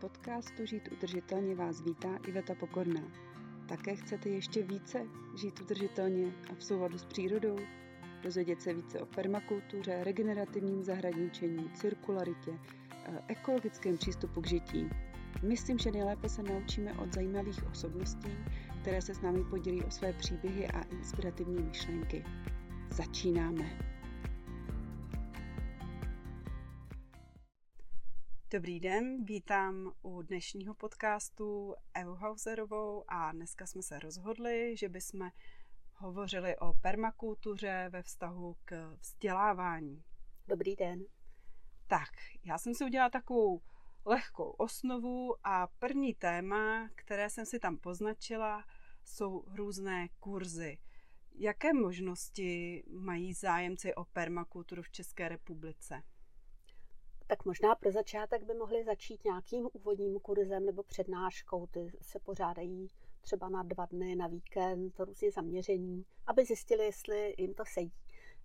podcastu Žít udržitelně vás vítá Iveta Pokorná. Také chcete ještě více žít udržitelně a v souladu s přírodou? Dozvědět se více o permakultuře, regenerativním zahradničení, cirkularitě, eh, ekologickém přístupu k žití. Myslím, že nejlépe se naučíme od zajímavých osobností, které se s námi podělí o své příběhy a inspirativní myšlenky. Začínáme! Dobrý den, vítám u dnešního podcastu Evu Hauserovou a dneska jsme se rozhodli, že bychom hovořili o permakultuře ve vztahu k vzdělávání. Dobrý den. Tak, já jsem si udělala takovou lehkou osnovu a první téma, které jsem si tam poznačila, jsou různé kurzy. Jaké možnosti mají zájemci o permakulturu v České republice? Tak možná pro začátek by mohli začít nějakým úvodním kurzem nebo přednáškou. Ty se pořádají třeba na dva dny, na víkend, různě zaměření, aby zjistili, jestli jim to sedí.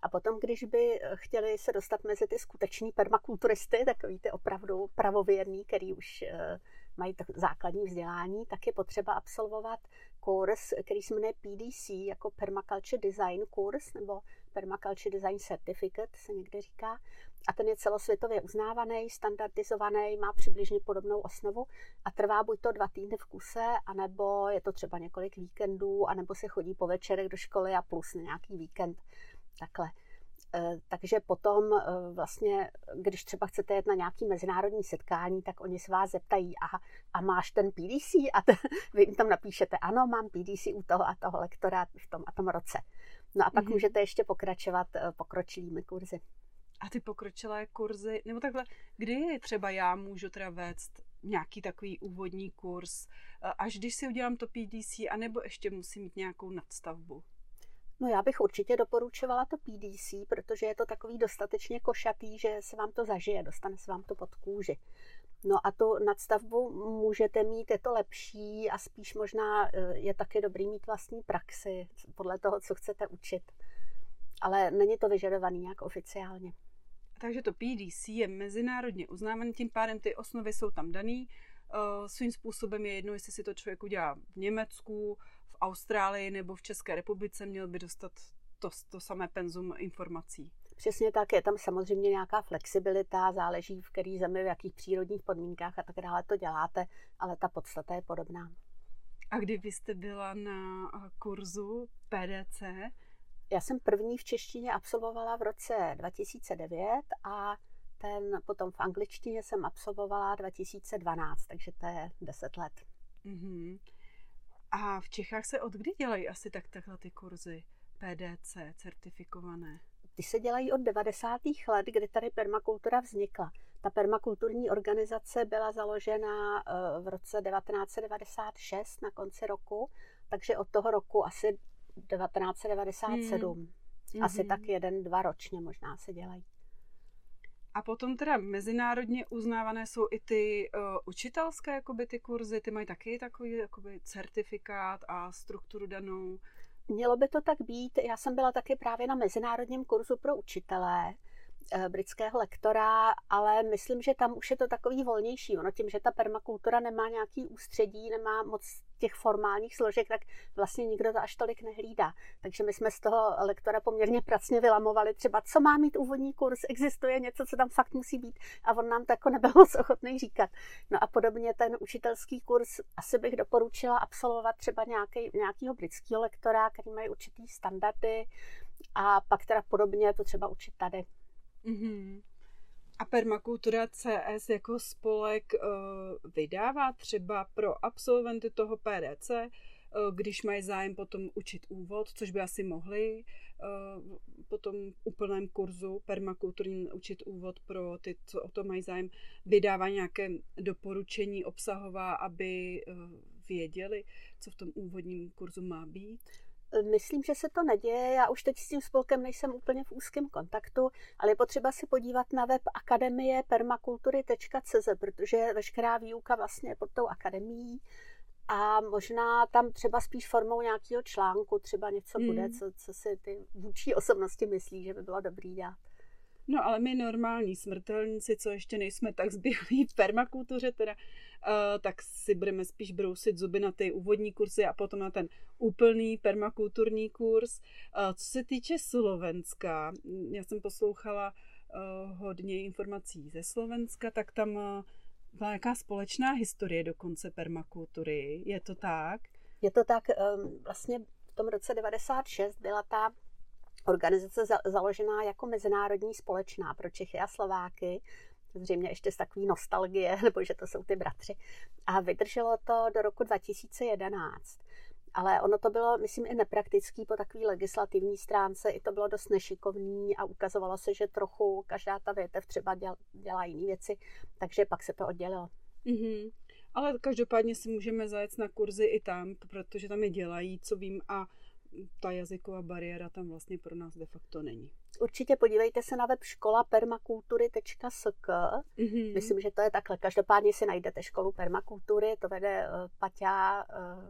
A potom, když by chtěli se dostat mezi ty skuteční permakulturisty, takový ty opravdu pravověrný, který už eh, mají tak základní vzdělání, tak je potřeba absolvovat kurz, který se jmenuje PDC, jako Permaculture Design kurz, nebo Permaculture Design Certificate se někde říká. A ten je celosvětově uznávaný, standardizovaný, má přibližně podobnou osnovu a trvá buď to dva týdny v kuse, anebo je to třeba několik víkendů, anebo se chodí po večerech do školy a plus na nějaký víkend. Takhle. E, takže potom e, vlastně, když třeba chcete jet na nějaký mezinárodní setkání, tak oni se vás zeptají, a, a máš ten PDC? A t- vy jim tam napíšete, ano, mám PDC u toho a toho lektora v tom a tom roce. No a pak mm-hmm. můžete ještě pokračovat e, pokročilými kurzy. A ty pokročilé kurzy, nebo takhle, kdy třeba já můžu teda vést nějaký takový úvodní kurz, až když si udělám to PDC, anebo ještě musím mít nějakou nadstavbu? No já bych určitě doporučovala to PDC, protože je to takový dostatečně košatý, že se vám to zažije, dostane se vám to pod kůži. No a tu nadstavbu můžete mít, je to lepší a spíš možná e, je taky dobrý mít vlastní praxi podle toho, co chcete učit. Ale není to vyžadovaný nějak oficiálně. Takže to PDC je mezinárodně uznávaný, tím pádem ty osnovy jsou tam daný. Uh, svým způsobem je jedno, jestli si to člověk udělá v Německu, v Austrálii nebo v České republice, měl by dostat to, to samé penzum informací. Přesně tak, je tam samozřejmě nějaká flexibilita, záleží v který zemi, v jakých přírodních podmínkách a tak dále to děláte, ale ta podstata je podobná. A kdy jste byla na kurzu PDC, já jsem první v češtině absolvovala v roce 2009 a ten potom v angličtině jsem absolvovala 2012, takže to je 10 let. Mm-hmm. A v Čechách se od kdy dělají asi tak takhle ty kurzy PDC certifikované? Ty se dělají od 90. let, kdy tady permakultura vznikla. Ta permakulturní organizace byla založena eh, v roce 1996 na konci roku, takže od toho roku asi 1997. Hmm. Asi mm-hmm. tak jeden, dva ročně možná se dělají. A potom teda mezinárodně uznávané jsou i ty uh, učitelské jakoby, ty kurzy, ty mají taky takový jakoby, certifikát a strukturu danou. Mělo by to tak být. Já jsem byla taky právě na mezinárodním kurzu pro učitelé Eh, britského lektora, ale myslím, že tam už je to takový volnější. Ono tím, že ta permakultura nemá nějaký ústředí, nemá moc těch formálních složek, tak vlastně nikdo to až tolik nehlídá. Takže my jsme z toho lektora poměrně pracně vylamovali třeba, co má mít úvodní kurz, existuje něco, co tam fakt musí být a on nám to jako nebyl moc ochotný říkat. No a podobně ten učitelský kurz asi bych doporučila absolvovat třeba nějaký, nějakýho britského lektora, který mají určitý standardy a pak teda podobně to třeba učit tady. Mm-hmm. A Permakultura CS jako spolek uh, vydává třeba pro absolventy toho PDC, uh, když mají zájem potom učit úvod, což by asi mohli uh, potom úplném kurzu permakulturním učit úvod pro ty, co o to mají zájem, vydává nějaké doporučení obsahová, aby věděli, co v tom úvodním kurzu má být? Myslím, že se to neděje. Já už teď s tím spolkem nejsem úplně v úzkém kontaktu, ale je potřeba se podívat na web akademie permakultury.cz, protože veškerá výuka vlastně je pod tou akademií a možná tam třeba spíš formou nějakého článku třeba něco hmm. bude, co, co si ty vůči osobnosti myslí, že by bylo dobrý dělat. No ale my normální smrtelníci, co ještě nejsme tak zběhlí v permakultuře, teda, uh, tak si budeme spíš brousit zuby na ty úvodní kurzy a potom na ten úplný permakulturní kurz. Uh, co se týče Slovenska, já jsem poslouchala uh, hodně informací ze Slovenska, tak tam byla nějaká společná historie dokonce permakultury. Je to tak? Je to tak, um, vlastně v tom roce 96 byla ta organizace za, založená jako mezinárodní společná pro Čechy a Slováky, zřejmě ještě z takové nostalgie, nebo že to jsou ty bratři. A vydrželo to do roku 2011. Ale ono to bylo, myslím, i nepraktický po takové legislativní stránce, i to bylo dost nešikovný a ukazovalo se, že trochu každá ta větev třeba děl, dělá jiné věci, takže pak se to oddělilo. Mm-hmm. Ale každopádně si můžeme zajet na kurzy i tam, protože tam je dělají, co vím, a ta jazyková bariéra tam vlastně pro nás de facto není. Určitě podívejte se na web škola permakultury.sk. Mm-hmm. Myslím, že to je takhle. Každopádně si najdete školu permakultury, to vede uh, Paťa uh,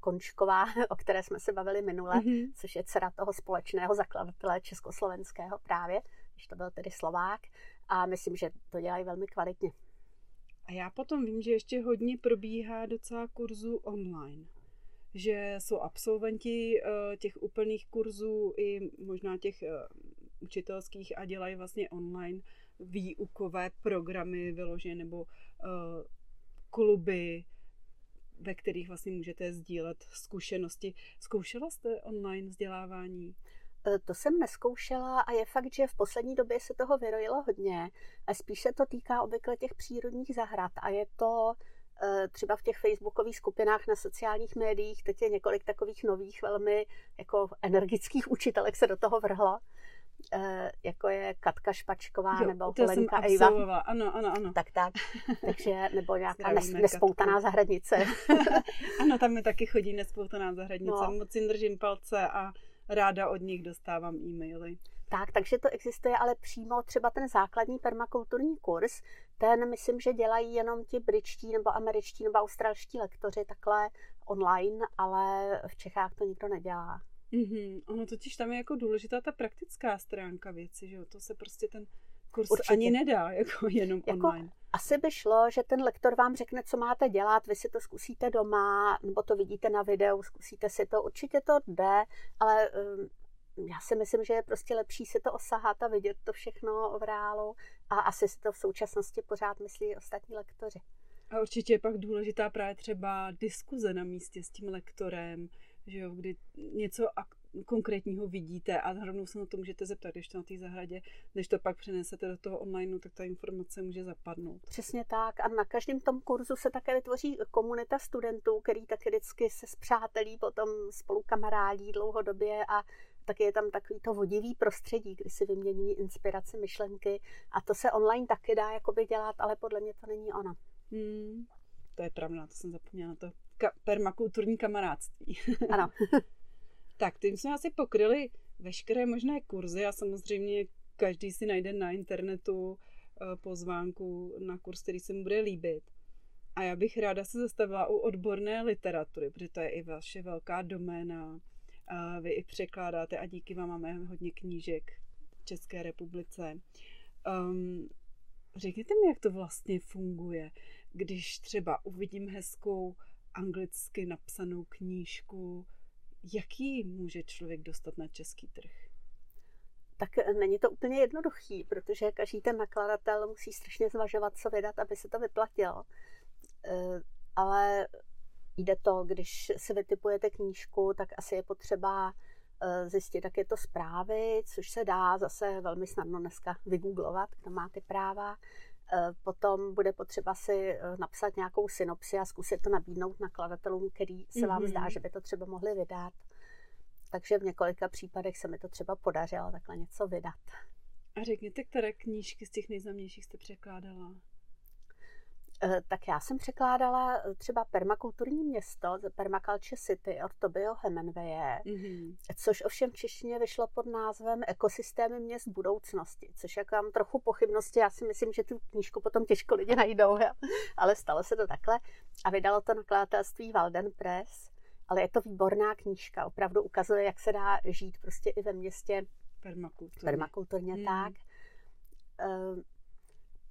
Končková, o které jsme se bavili minule, mm-hmm. což je dcera toho společného zakladatele československého právě, když to byl tedy Slovák. A myslím, že to dělají velmi kvalitně. A já potom vím, že ještě hodně probíhá docela kurzu online že jsou absolventi uh, těch úplných kurzů i možná těch uh, učitelských a dělají vlastně online výukové programy vyložené nebo uh, kluby, ve kterých vlastně můžete sdílet zkušenosti. Zkoušela jste online vzdělávání? To jsem neskoušela a je fakt, že v poslední době se toho vyrojilo hodně. Spíš se to týká obvykle těch přírodních zahrad a je to Eh, třeba v těch facebookových skupinách na sociálních médiích, teď je několik takových nových, velmi jako energických učitelek se do toho vrhlo, eh, jako je Katka Špačková jo, nebo Polenka Ejva. Ano, ano, ano. Tak, tak. Takže, nebo nějaká nes, nespoutaná Katku. zahradnice. ano, tam mi taky chodí nespoutaná zahradnice. No. Moc jim držím palce a ráda od nich dostávám e-maily. Tak, takže to existuje, ale přímo třeba ten základní permakulturní kurz, ten myslím, že dělají jenom ti britští nebo američtí nebo australští lektoři takhle online, ale v Čechách to nikdo nedělá. Mm-hmm. Ono totiž tam je jako důležitá ta praktická stránka věci, že jo? To se prostě ten kurz Určitě. ani nedá, jako jenom jako online. Asi by šlo, že ten lektor vám řekne, co máte dělat, vy si to zkusíte doma, nebo to vidíte na videu, zkusíte si to, určitě to jde, ale um, já si myslím, že je prostě lepší si to osahat a vidět to všechno v reálu a asi si to v současnosti pořád myslí ostatní lektoři. A určitě je pak důležitá právě třeba diskuze na místě s tím lektorem, že jo, kdy něco konkrétního vidíte a rovnou se na to můžete zeptat, když to na té zahradě, než to pak přenesete do toho online, tak ta informace může zapadnout. Přesně tak a na každém tom kurzu se také vytvoří komunita studentů, který taky vždycky se zpřátelí, potom spolu kamarádí dlouhodobě a taky je tam takový to vodivý prostředí, kdy si vyměňují inspirace, myšlenky a to se online taky dá jakoby dělat, ale podle mě to není ono. Hmm, to je pravda, to jsem zapomněla na to. Ka- permakulturní kamarádství. Ano. tak, tím jsme asi pokryli veškeré možné kurzy a samozřejmě každý si najde na internetu eh, pozvánku na kurz, který se mu bude líbit. A já bych ráda se zastavila u odborné literatury, protože to je i vaše velká doména a vy i překládáte a díky vám máme hodně knížek v České republice. Um, řekněte mi, jak to vlastně funguje, když třeba uvidím hezkou anglicky napsanou knížku, jaký může člověk dostat na český trh? Tak není to úplně jednoduchý, protože každý ten nakladatel musí strašně zvažovat, co vydat, aby se to vyplatilo. Eh, ale Jde to, když si vytipujete knížku, tak asi je potřeba eh, zjistit, jak je to zprávy, což se dá zase velmi snadno dneska vygooglovat, kdo má ty práva. Eh, potom bude potřeba si eh, napsat nějakou synopsi a zkusit to nabídnout nakladatelům, který se vám mm-hmm. zdá, že by to třeba mohli vydat. Takže v několika případech se mi to třeba podařilo takhle něco vydat. A řekněte, které knížky z těch nejznámějších jste překládala? Eh, tak já jsem překládala eh, třeba permakulturní město, Permaculture City od Tobio Hemingwaye, mm-hmm. což ovšem v češtině vyšlo pod názvem Ekosystémy měst budoucnosti, což jak mám trochu pochybnosti, já si myslím, že tu knížku potom těžko lidi najdou, ale stalo se to takhle a vydalo to nakladatelství Walden Press, ale je to výborná knížka, opravdu ukazuje, jak se dá žít prostě i ve městě permakulturně, permakulturně mm. tak.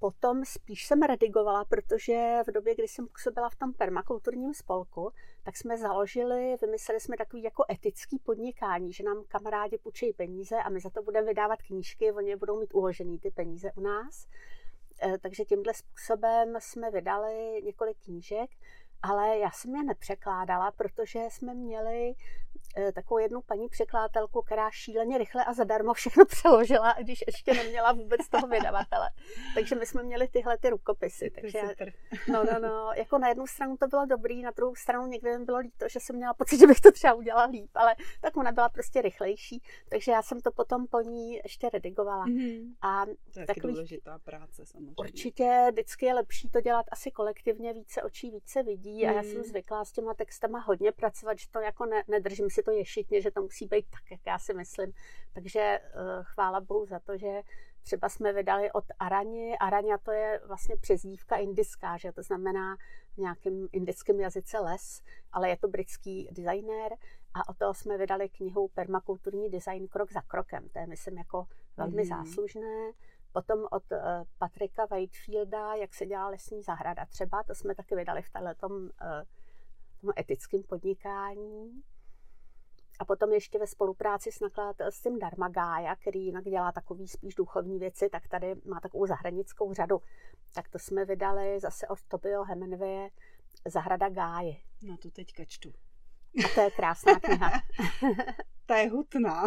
Potom spíš jsem redigovala, protože v době, kdy jsem působila v tom permakulturním spolku, tak jsme založili, vymysleli jsme takový jako etický podnikání, že nám kamarádi půjčí peníze a my za to budeme vydávat knížky, oni budou mít uložený ty peníze u nás. E, takže tímhle způsobem jsme vydali několik knížek, ale já jsem je nepřekládala, protože jsme měli Eh, takovou jednu paní překladatelku, která šíleně rychle a zadarmo všechno přeložila, když ještě neměla vůbec toho vydavatele. Takže my jsme měli tyhle ty rukopisy. Takže no, no, no, jako na jednu stranu to bylo dobrý, na druhou stranu někdy mi bylo líto, že jsem měla pocit, že bych to třeba udělala líp, ale tak ona byla prostě rychlejší, takže já jsem to potom po ní ještě redigovala. Mm-hmm. A to je takový, důležitá práce samozřejmě. Určitě vždycky je lepší to dělat asi kolektivně, více očí více vidí mm. a já jsem mhm. zvyklá s těma textama hodně pracovat, že to jako ne, nedržím si to ješitně, že to musí být tak, jak já si myslím. Takže eh, chvála Bohu za to, že třeba jsme vydali od Arani. Araňa to je vlastně přezdívka indická, že to znamená v nějakém indickém jazyce les, ale je to britský designér a o toho jsme vydali knihu Permakulturní design krok za krokem. To je, myslím, jako velmi mm. záslužné. Potom od uh, Patrika Whitefielda, jak se dělá lesní zahrada třeba, to jsme taky vydali v tom uh, etickém podnikání. A potom ještě ve spolupráci s nakladatelstvím Darmagája, který jinak dělá takový spíš duchovní věci, tak tady má takovou zahradnickou řadu. Tak to jsme vydali zase od Tobio Hemingwaye Zahrada Gáje. No to teďka čtu. A to je krásná kniha. Ta je hutná.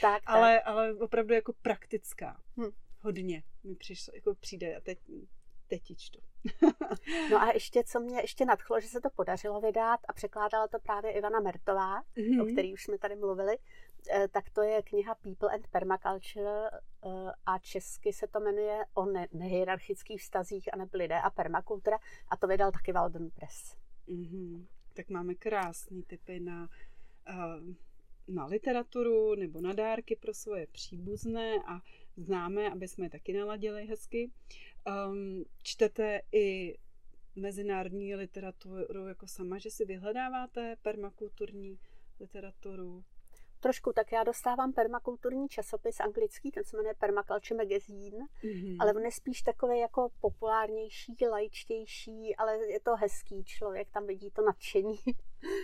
tak, ale, tak. ale opravdu jako praktická. Hm. Hodně mi přišlo, jako přijde a teď, teď čtu. no a ještě, co mě ještě nadchlo, že se to podařilo vydat a překládala to právě Ivana Mertová, mm-hmm. o který už jsme tady mluvili, eh, tak to je kniha People and Permaculture eh, a česky se to jmenuje o ne- nehierarchických vztazích a nebo lidé a permakultura a to vydal taky Walden Press. Mm-hmm. Tak máme krásné typy na, uh, na literaturu nebo na dárky pro svoje příbuzné a známe, aby jsme je taky naladili hezky. Um, čtete i mezinárodní literaturu jako sama, že si vyhledáváte permakulturní literaturu? Trošku, tak já dostávám permakulturní časopis anglický, ten se jmenuje Permaculture Magazine, mm-hmm. ale on je spíš takový jako populárnější, lajčtější, ale je to hezký člověk, tam vidí to nadšení.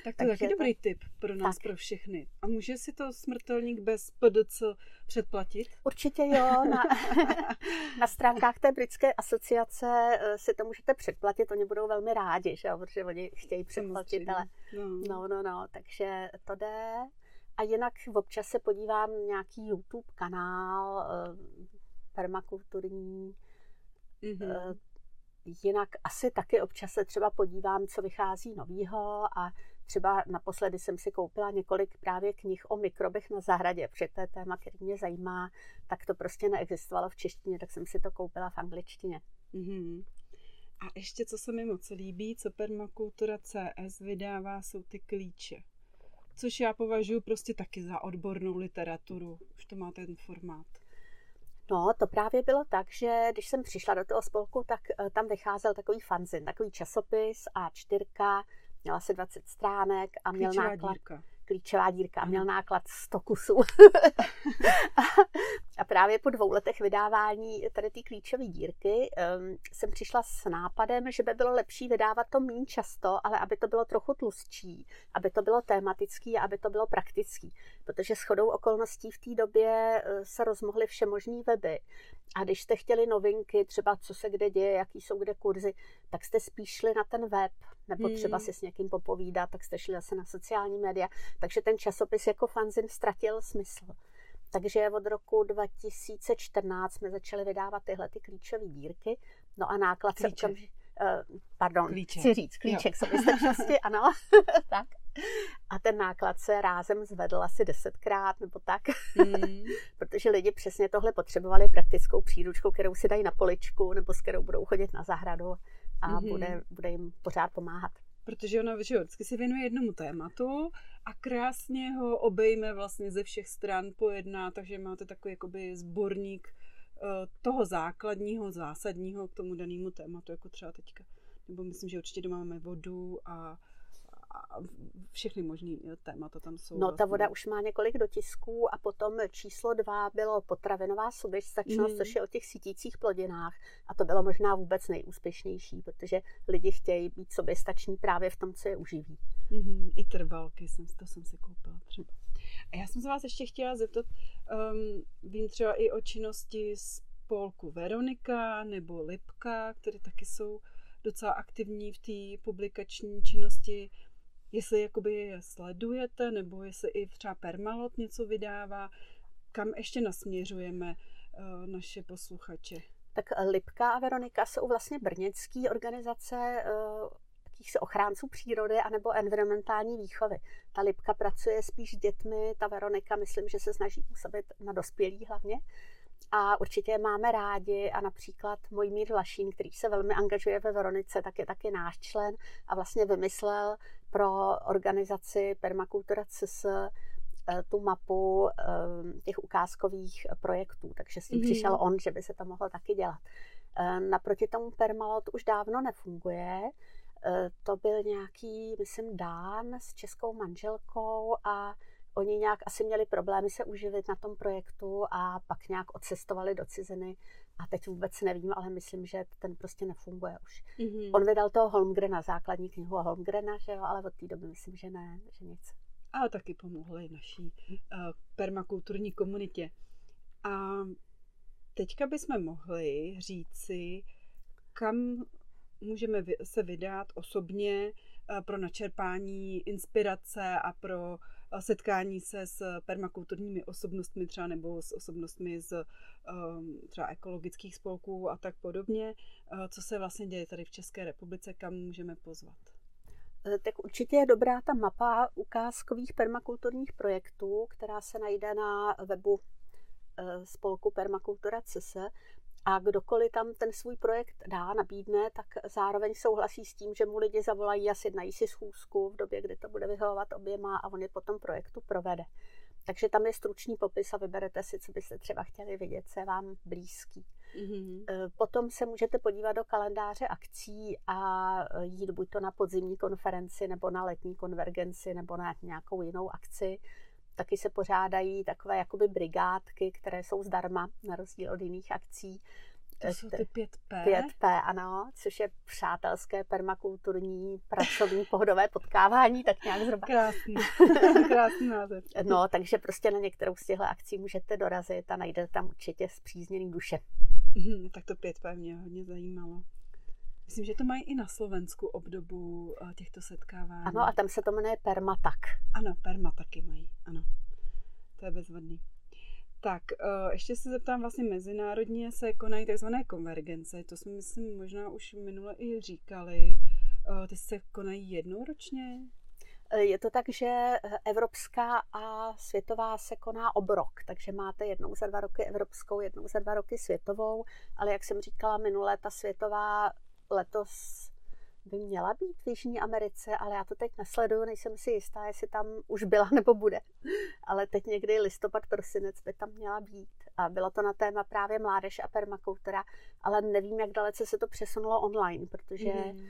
Tak to je taky to... dobrý tip pro nás, tak. pro všechny. A může si to smrtelník bez PDC předplatit? Určitě jo. Na, na stránkách té britské asociace eh, si to můžete předplatit, oni budou velmi rádi, že jo, protože oni chtějí předplatit, ale no. no, no, no, takže to jde. A jinak občas se podívám nějaký YouTube kanál eh, permakulturní. Mm-hmm. Jinak asi taky občas se třeba podívám, co vychází novýho a třeba naposledy jsem si koupila několik právě knih o mikrobech na zahradě, protože to je téma, který mě zajímá, tak to prostě neexistovalo v češtině, tak jsem si to koupila v angličtině. Mm-hmm. A ještě, co se mi moc líbí, co Permakultura CS vydává, jsou ty klíče což já považuji prostě taky za odbornou literaturu. Už to má ten formát. No, to právě bylo tak, že když jsem přišla do toho spolku, tak eh, tam vycházel takový fanzin, takový časopis A4, měla se 20 stránek a měl Klíčová náklad. Dírka klíčová dírka a měl náklad 100 kusů. a právě po dvou letech vydávání tady ty klíčové dírky um, jsem přišla s nápadem, že by bylo lepší vydávat to méně často, ale aby to bylo trochu tlustší, aby to bylo tematický a aby to bylo praktický. Protože s chodou okolností v té době uh, se rozmohly všemožné weby. A když jste chtěli novinky, třeba co se kde děje, jaký jsou kde kurzy, tak jste spíš šli na ten web, nebo třeba hmm. si s někým popovídat, tak jste šli zase na sociální média. Takže ten časopis jako fanzin ztratil smysl. Takže od roku 2014 jsme začali vydávat tyhle ty klíčové dírky. No a náklad Klíče. se okamžitě... Uh, pardon, Klíček. chci říct, klíček soběstačnosti, ano, tak. A ten náklad se rázem zvedl asi desetkrát nebo tak, mm. protože lidi přesně tohle potřebovali praktickou příručku, kterou si dají na poličku nebo s kterou budou chodit na zahradu a mm-hmm. bude, bude jim pořád pomáhat. Protože ona že vždycky se věnuje jednomu tématu a krásně ho obejme vlastně ze všech stran, pojedná, takže máte takový jakoby sborník uh, toho základního, zásadního k tomu danému tématu, jako třeba teďka. Nebo myslím, že určitě doma máme vodu a a všechny možný témata tam jsou. No, vlastně. ta voda už má několik dotisků a potom číslo dva bylo potravinová soběstačnost, mm. což je o těch sítících plodinách a to bylo možná vůbec nejúspěšnější, protože lidi chtějí být soběstační právě v tom, co je uživí. Mm-hmm. I trvalky, jsem, to jsem si koupila třeba. A já jsem se vás ještě chtěla zeptat, um, vím třeba i o činnosti spolku Veronika nebo Lipka, které taky jsou docela aktivní v té publikační činnosti, jestli jakoby je sledujete, nebo jestli i třeba Permalot něco vydává, kam ještě nasměřujeme uh, naše posluchače? Tak Lipka a Veronika jsou vlastně brněnské organizace uh, se ochránců přírody anebo environmentální výchovy. Ta Lipka pracuje spíš s dětmi, ta Veronika myslím, že se snaží působit na dospělí hlavně. A určitě je máme rádi a například můj mír Lašín, který se velmi angažuje ve Veronice, tak je taky náš člen a vlastně vymyslel pro organizaci Permakultura CS eh, tu mapu eh, těch ukázkových projektů, takže s tím mm. přišel on, že by se to mohlo taky dělat. Eh, naproti tomu Permalot už dávno nefunguje, to byl nějaký, myslím, Dán s českou manželkou a oni nějak asi měli problémy se uživit na tom projektu a pak nějak odcestovali do ciziny a teď vůbec nevím, ale myslím, že ten prostě nefunguje už. Mm-hmm. On vydal toho Holmgrena, základní knihu Holmgrena, že jo, ale od té doby myslím, že ne, že nic. Ale taky pomohli naší uh, permakulturní komunitě. A teďka bychom mohli říci, kam můžeme se vydat osobně uh, pro načerpání inspirace a pro setkání se s permakulturními osobnostmi třeba nebo s osobnostmi z um, třeba ekologických spolků a tak podobně. Uh, co se vlastně děje tady v České republice, kam můžeme pozvat? Eh, tak určitě je dobrá ta mapa ukázkových permakulturních projektů, která se najde na webu eh, spolku Permakultura CS. A kdokoliv tam ten svůj projekt dá, nabídne, tak zároveň souhlasí s tím, že mu lidi zavolají a sjednají si schůzku v době, kdy to bude vyhovovat oběma a on je potom projektu provede. Takže tam je stručný popis a vyberete si, co byste třeba chtěli vidět, co je vám blízký. Mm-hmm. Potom se můžete podívat do kalendáře akcí a jít buď to na podzimní konferenci, nebo na letní konvergenci, nebo na nějakou jinou akci. Taky se pořádají takové jakoby brigádky, které jsou zdarma, na rozdíl od jiných akcí. To jsou ty 5P? 5P, ano, což je přátelské permakulturní pracovní pohodové potkávání, tak nějak zhruba. Krásný, krásný název. No, takže prostě na některou z těchto akcí můžete dorazit a najdete tam určitě zpřízněný duše. Hmm, tak to 5P mě hodně zajímalo. Myslím, že to mají i na Slovensku obdobu eh, těchto setkávání. Ano, a tam se to jmenuje Permatak. Ano, Permataky mají, ano. To je bezvadný. Tak, eh, ještě se zeptám, vlastně mezinárodně se konají takzvané konvergence, to jsme, myslím, možná už minule i říkali. Eh, ty se konají jednou ročně? Je to tak, že evropská a světová se koná obrok, takže máte jednou za dva roky evropskou, jednou za dva roky světovou, ale jak jsem říkala minule, ta světová letos by měla být v Jižní Americe, ale já to teď nesleduju, nejsem si jistá, jestli tam už byla nebo bude. Ale teď někdy listopad, prosinec by tam měla být. A bylo to na téma právě mládež a permakultura, ale nevím, jak dalece se to přesunulo online, protože mm.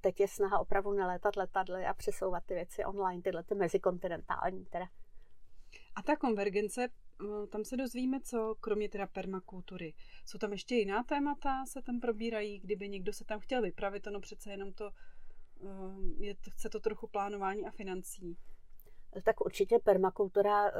teď je snaha opravdu nelétat letadly a přesouvat ty věci online, tyhle ty mezikontinentální teda. A ta konvergence Eh, tam se dozvíme, co kromě teda permakultury. Jsou tam ještě jiná témata, se tam probírají, kdyby někdo se tam chtěl vypravit, ono přece jenom to, eh, je, chce to trochu plánování a financí. Tak určitě permakultura eh,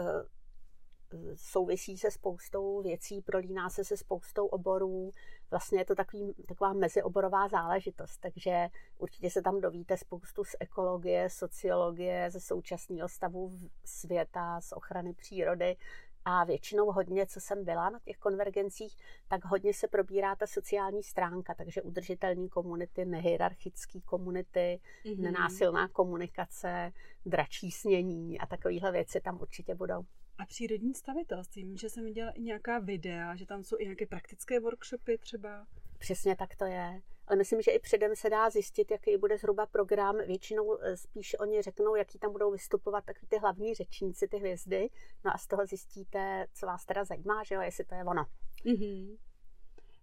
souvisí se spoustou věcí, prolíná se se spoustou oborů. Vlastně je to takový, taková mezioborová záležitost, takže určitě se tam dovíte spoustu z ekologie, sociologie, ze současného stavu světa, z ochrany přírody, a většinou hodně, co jsem byla na těch konvergencích, tak hodně se probírá ta sociální stránka, takže udržitelní komunity, nehierarchické komunity, mm-hmm. nenásilná komunikace, dračí snění a takovéhle věci tam určitě budou. A přírodní stavitelství, vím, že jsem viděla i nějaká videa, že tam jsou i nějaké praktické workshopy třeba. Přesně tak to je ale myslím, že i předem se dá zjistit, jaký bude zhruba program. Většinou eh, spíš oni řeknou, jaký tam budou vystupovat takový ty hlavní řečníci, ty hvězdy. No a z toho zjistíte, co vás teda zajímá, že jo, jestli to je ono. Mm-hmm.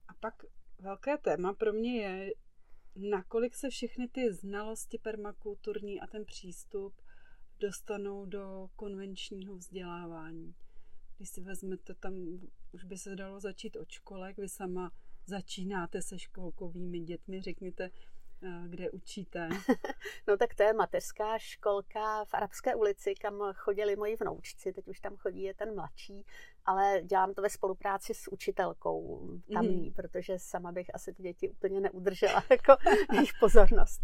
A pak velké téma pro mě je, nakolik se všechny ty znalosti permakulturní a ten přístup dostanou do konvenčního vzdělávání. Když si vezmete tam, už by se dalo začít od školek, vy sama začínáte se školkovými dětmi, řekněte, Eh, kde učíte? no tak to je mateřská školka v Arabské ulici, kam chodili moji vnoučci, teď už tam chodí je ten mladší, ale dělám to ve spolupráci s učitelkou tamní, mm. protože sama bych asi ty děti úplně neudržela jako jejich pozornost.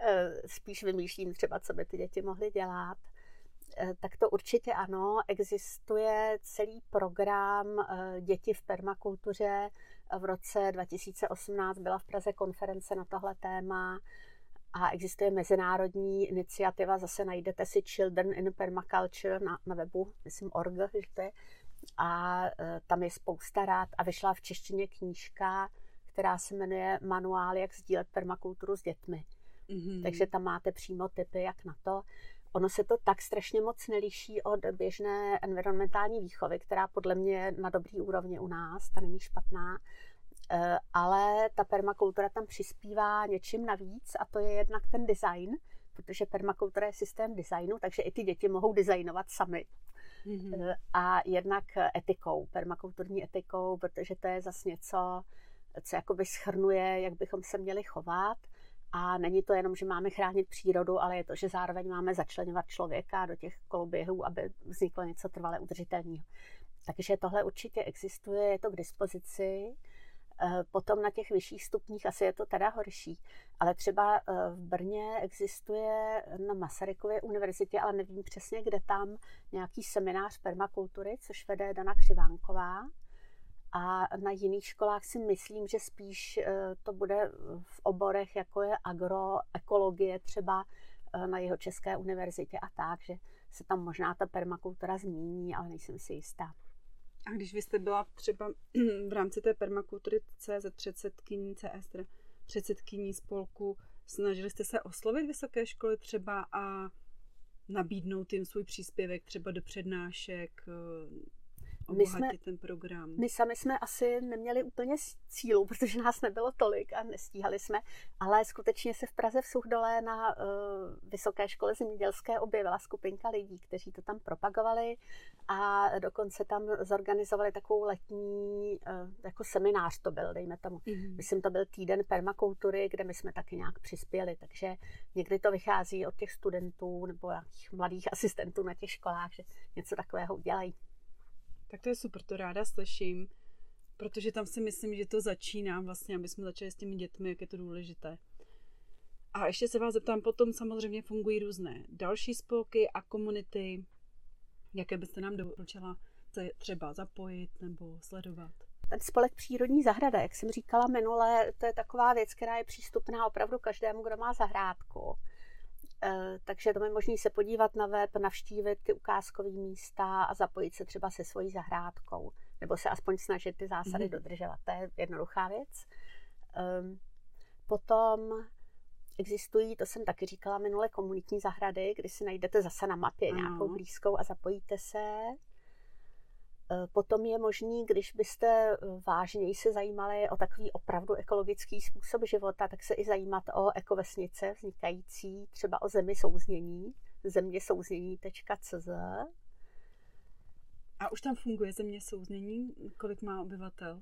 Eh, spíš vymýšlím třeba, co by ty děti mohly dělat eh, tak to určitě ano. Existuje celý program Děti v permakultuře, v roce 2018 byla v Praze konference na tohle téma a existuje mezinárodní iniciativa, zase najdete si Children in Permaculture na, na webu, myslím org, že to je, a e, tam je spousta rád a vyšla v češtině knížka, která se jmenuje Manuál, jak sdílet permakulturu s dětmi. Mm-hmm. Takže tam máte přímo typy, jak na to. Ono se to tak strašně moc neliší od běžné environmentální výchovy, která podle mě je na dobrý úrovni u nás, ta není špatná, eh, ale ta permakultura tam přispívá něčím navíc a to je jednak ten design, protože permakultura je systém designu, takže i ty děti mohou designovat sami. Mm-hmm. A jednak etikou, permakulturní etikou, protože to je zase něco, co jakoby schrnuje, jak bychom se měli chovat a není to jenom, že máme chránit přírodu, ale je to, že zároveň máme začlenovat člověka do těch koloběhů, aby vzniklo něco trvale udržitelného. Takže tohle určitě existuje, je to k dispozici. Eh, potom na těch vyšších stupních asi je to teda horší. Ale třeba eh, v Brně existuje na Masarykově univerzitě, ale nevím přesně, kde tam, nějaký seminář permakultury, což vede Dana Křivánková. A na jiných školách si myslím, že spíš eh, to bude v oborech, jako je agroekologie třeba na jeho České univerzitě a tak, že se tam možná ta permakultura zmíní, ale nejsem si jistá. A když vy jste byla třeba v rámci té permakultury CZ předsedkyní CS, předsedkyní spolku, snažili jste se oslovit vysoké školy třeba a nabídnout jim svůj příspěvek třeba do přednášek, my jsme, ten program? My sami jsme asi neměli úplně cílu, protože nás nebylo tolik a nestíhali jsme, ale skutečně se v Praze v Suchdole na uh, Vysoké škole zemědělské objevila skupinka lidí, kteří to tam propagovali a dokonce tam zorganizovali takovou letní uh, jako seminář to byl, dejme tomu. Mm-hmm. Myslím, to byl týden permakultury, kde my jsme taky nějak přispěli, takže někdy to vychází od těch studentů nebo nějakých mladých asistentů na těch školách, že něco takového udělají. Tak to je super, to ráda slyším, protože tam si myslím, že to začíná vlastně, aby jsme začali s těmi dětmi, jak je to důležité. A ještě se vás zeptám, potom samozřejmě fungují různé další spolky a komunity, jaké byste nám doporučila třeba zapojit nebo sledovat? Ten spolek Přírodní zahrada, jak jsem říkala minule, to je taková věc, která je přístupná opravdu každému, kdo má zahrádku. Eh, takže to je možné se podívat na web, navštívit ty ukázkové místa a zapojit se třeba se svojí zahrádkou. Nebo se aspoň snažit ty zásady mm. dodržovat. To je jednoduchá věc. Um, potom existují, to jsem taky říkala minule, komunitní zahrady, kdy si najdete zase na mapě ano. nějakou blízkou a zapojíte se. Eh, potom je možný, když byste eh, vážněji se zajímali o takový opravdu ekologický způsob života, tak se i zajímat o ekovesnice vznikající třeba o zemi souznění, země souznění.cz. A už tam funguje země souznění? Kolik má obyvatel?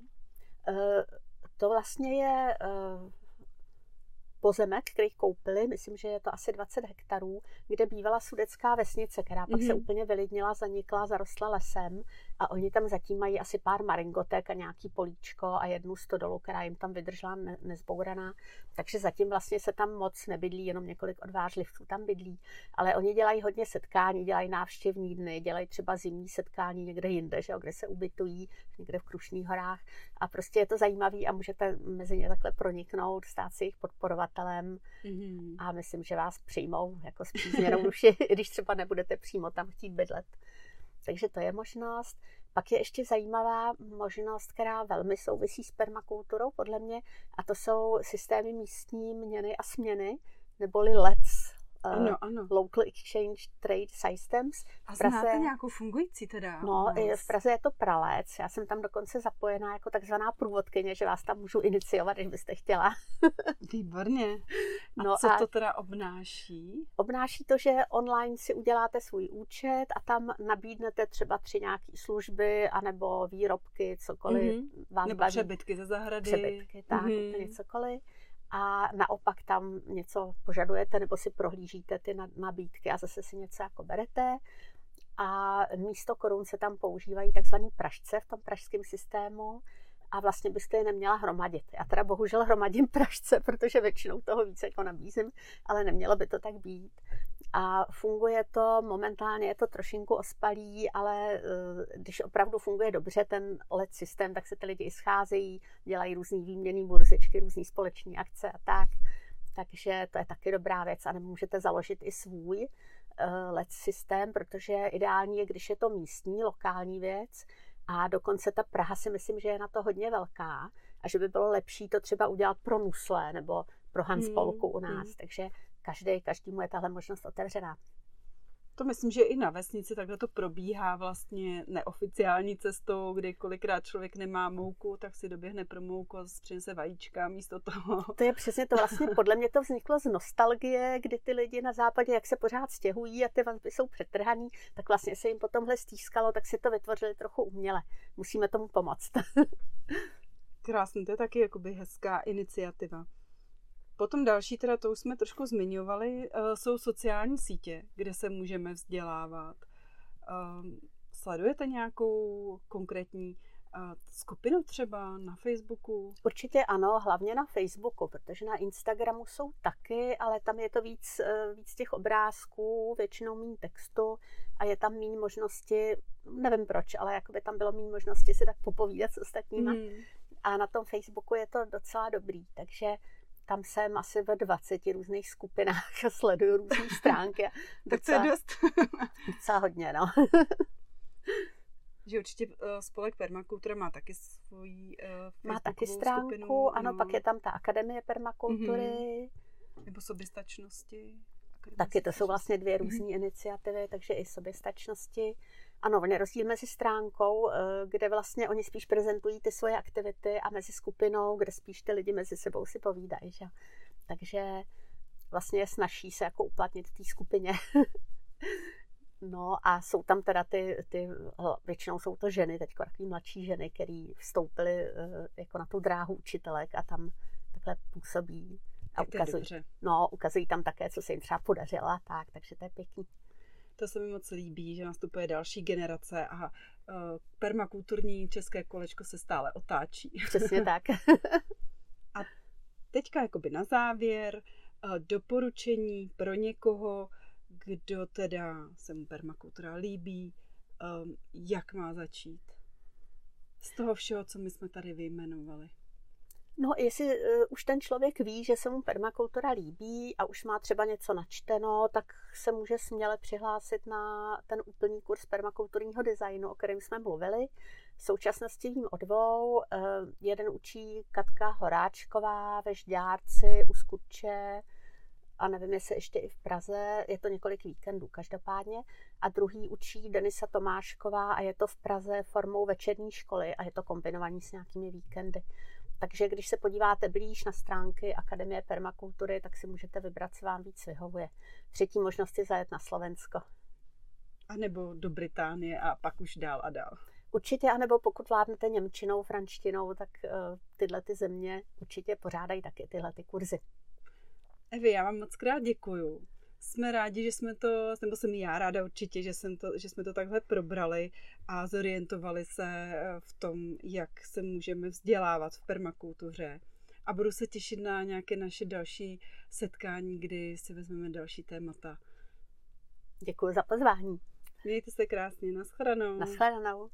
Eh, to vlastně je pozemek, který koupili, myslím, že je to asi 20 hektarů, kde bývala sudecká vesnice, která pak mm-hmm. se mhm. úplně vylidnila, zanikla, zarostla lesem a oni tam zatím mají asi pár maringotek a nějaký políčko a jednu stodolu, která jim tam vydržela ne- nezbouraná. Takže zatím vlastně se tam moc nebydlí, jenom několik odvážlivců tam bydlí. Ale oni dělají hodně setkání, dělají návštěvní dny, dělají třeba zimní setkání někde jinde, že jo, kde se ubytují, někde v Krušných horách. A prostě je to zajímavé a můžete mezi ně takhle proniknout, stát se jich podporovatelem mm-hmm. a myslím, že vás přijmou jako zpřízněnou duši, když třeba nebudete přímo tam chtít bydlet. Takže to je možnost. Pak je ještě zajímavá možnost, která velmi souvisí s permakulturou, podle mě, a to jsou systémy místní měny a směny, neboli LEDS, ano, ano. Local Exchange Trade Systems. A Praze, znáte nějakou fungující teda? No, v Praze je to Pralec. Já jsem tam dokonce zapojená jako takzvaná průvodkyně, že vás tam můžu iniciovat, když byste chtěla. Výborně. A no co a to teda obnáší? Obnáší to, že online si uděláte svůj účet a tam nabídnete třeba tři nějaké služby anebo výrobky, cokoliv mm-hmm. vás Nebo baví. přebytky ze zahrady. Přebytky, tak, mm-hmm. cokoliv a naopak tam něco požadujete nebo si prohlížíte ty nabídky a zase si něco jako berete. A místo korun se tam používají takzvané pražce v tom pražském systému a vlastně byste je neměla hromadit. Já teda bohužel hromadím pražce, protože většinou toho více jako nabízím, ale nemělo by to tak být. A funguje to, momentálně je to trošinku ospalý, ale eh, když opravdu funguje dobře ten LED systém, tak se ty lidi i scházejí, dělají různý výměný burzičky, různé společní akce a tak. Takže to je taky dobrá věc a nemůžete založit i svůj eh, LED systém, protože ideální je, když je to místní, lokální věc, a dokonce ta Praha si myslím, že je na to hodně velká a že by bylo lepší to třeba udělat pro Nusle nebo pro Hanspolku hmm, u nás. Hmm. Takže každý, každému je tahle možnost otevřená. To myslím, že i na vesnici takhle to probíhá vlastně neoficiální cestou, kdy kolikrát člověk nemá mouku, tak si doběhne pro mouku a přinese vajíčka místo toho. To je přesně to vlastně, podle mě to vzniklo z nostalgie, kdy ty lidi na západě, jak se pořád stěhují a ty vazby jsou přetrhaný, tak vlastně se jim po tomhle stýskalo, tak si to vytvořili trochu uměle. Musíme tomu pomoct. Krásný, to je taky jakoby hezká iniciativa. Potom další, teda to už jsme trošku zmiňovali, eh, jsou sociální sítě, kde se můžeme vzdělávat. Ehm, sledujete nějakou konkrétní eh, skupinu třeba na Facebooku? Určitě ano, hlavně na Facebooku, protože na Instagramu jsou taky, ale tam je to víc, eh, víc těch obrázků, většinou méně textu a je tam méně možnosti, nevím proč, ale jakoby tam bylo méně možnosti si tak popovídat s ostatníma. Mm. A na tom Facebooku je to docela dobrý, takže tam jsem asi ve 20 různých skupinách a sleduju různé stránky. tak to je dost. docela hodně, no. že určitě uh, spolek Permakultura má taky svoji uh, Má taky stránku, skupinu, ano, no. pak je tam ta Akademie permakultury. Mm-hmm. Nebo soběstačnosti. Taky to jsou vlastně dvě různé mm-hmm. iniciativy, takže i soběstačnosti. Ano, on je rozdíl mezi stránkou, eh, kde vlastně oni spíš prezentují ty svoje aktivity a mezi skupinou, kde spíš ty lidi mezi sebou si povídají. Že? Takže vlastně je snaží se jako uplatnit v té skupině. no a jsou tam teda ty, ty, většinou jsou to ženy, teď takový mladší ženy, které vstoupily eh, jako na tu dráhu učitelek a tam takhle působí a ukazují, no, ukazují tam také, co se jim třeba podařilo a tak, takže to je pěkný. To se mi moc líbí, že nastupuje další generace a uh, permakulturní české kolečko se stále otáčí. Přesně tak. a teďka jakoby na závěr uh, doporučení pro někoho, kdo teda se mu permakultura líbí, um, jak má začít. Z toho všeho, co my jsme tady vyjmenovali. No, jestli uh, už ten člověk ví, že se mu permakultura líbí a už má třeba něco načteno, tak se může směle přihlásit na ten úplný kurz permakulturního designu, o kterém jsme mluvili. V současnosti vím o dvou. Uh, jeden učí Katka Horáčková ve Žďárci u Skutče a nevím, jestli ještě i v Praze, je to několik víkendů každopádně. A druhý učí Denisa Tomášková a je to v Praze formou večerní školy a je to kombinovaný s nějakými víkendy. Takže když se podíváte blíž na stránky Akademie permakultury, tak si můžete vybrat, co vám víc vyhovuje. Třetí možnost je zajet na Slovensko. A nebo do Británie a pak už dál a dál. Určitě, anebo pokud vládnete Němčinou, franštinou, tak uh, tyhle ty země určitě pořádají taky tyhle ty kurzy. Evi, já vám moc krát děkuju jsme rádi, že jsme to, nebo jsem já ráda určitě, že, jsem to, že jsme to takhle probrali a zorientovali se eh, v tom, jak se můžeme vzdělávat v permakultuře. A budu se těšit na nějaké naše další setkání, kdy si vezmeme další témata. Děkuji za pozvání. Mějte se krásně, naschledanou. Naschledanou.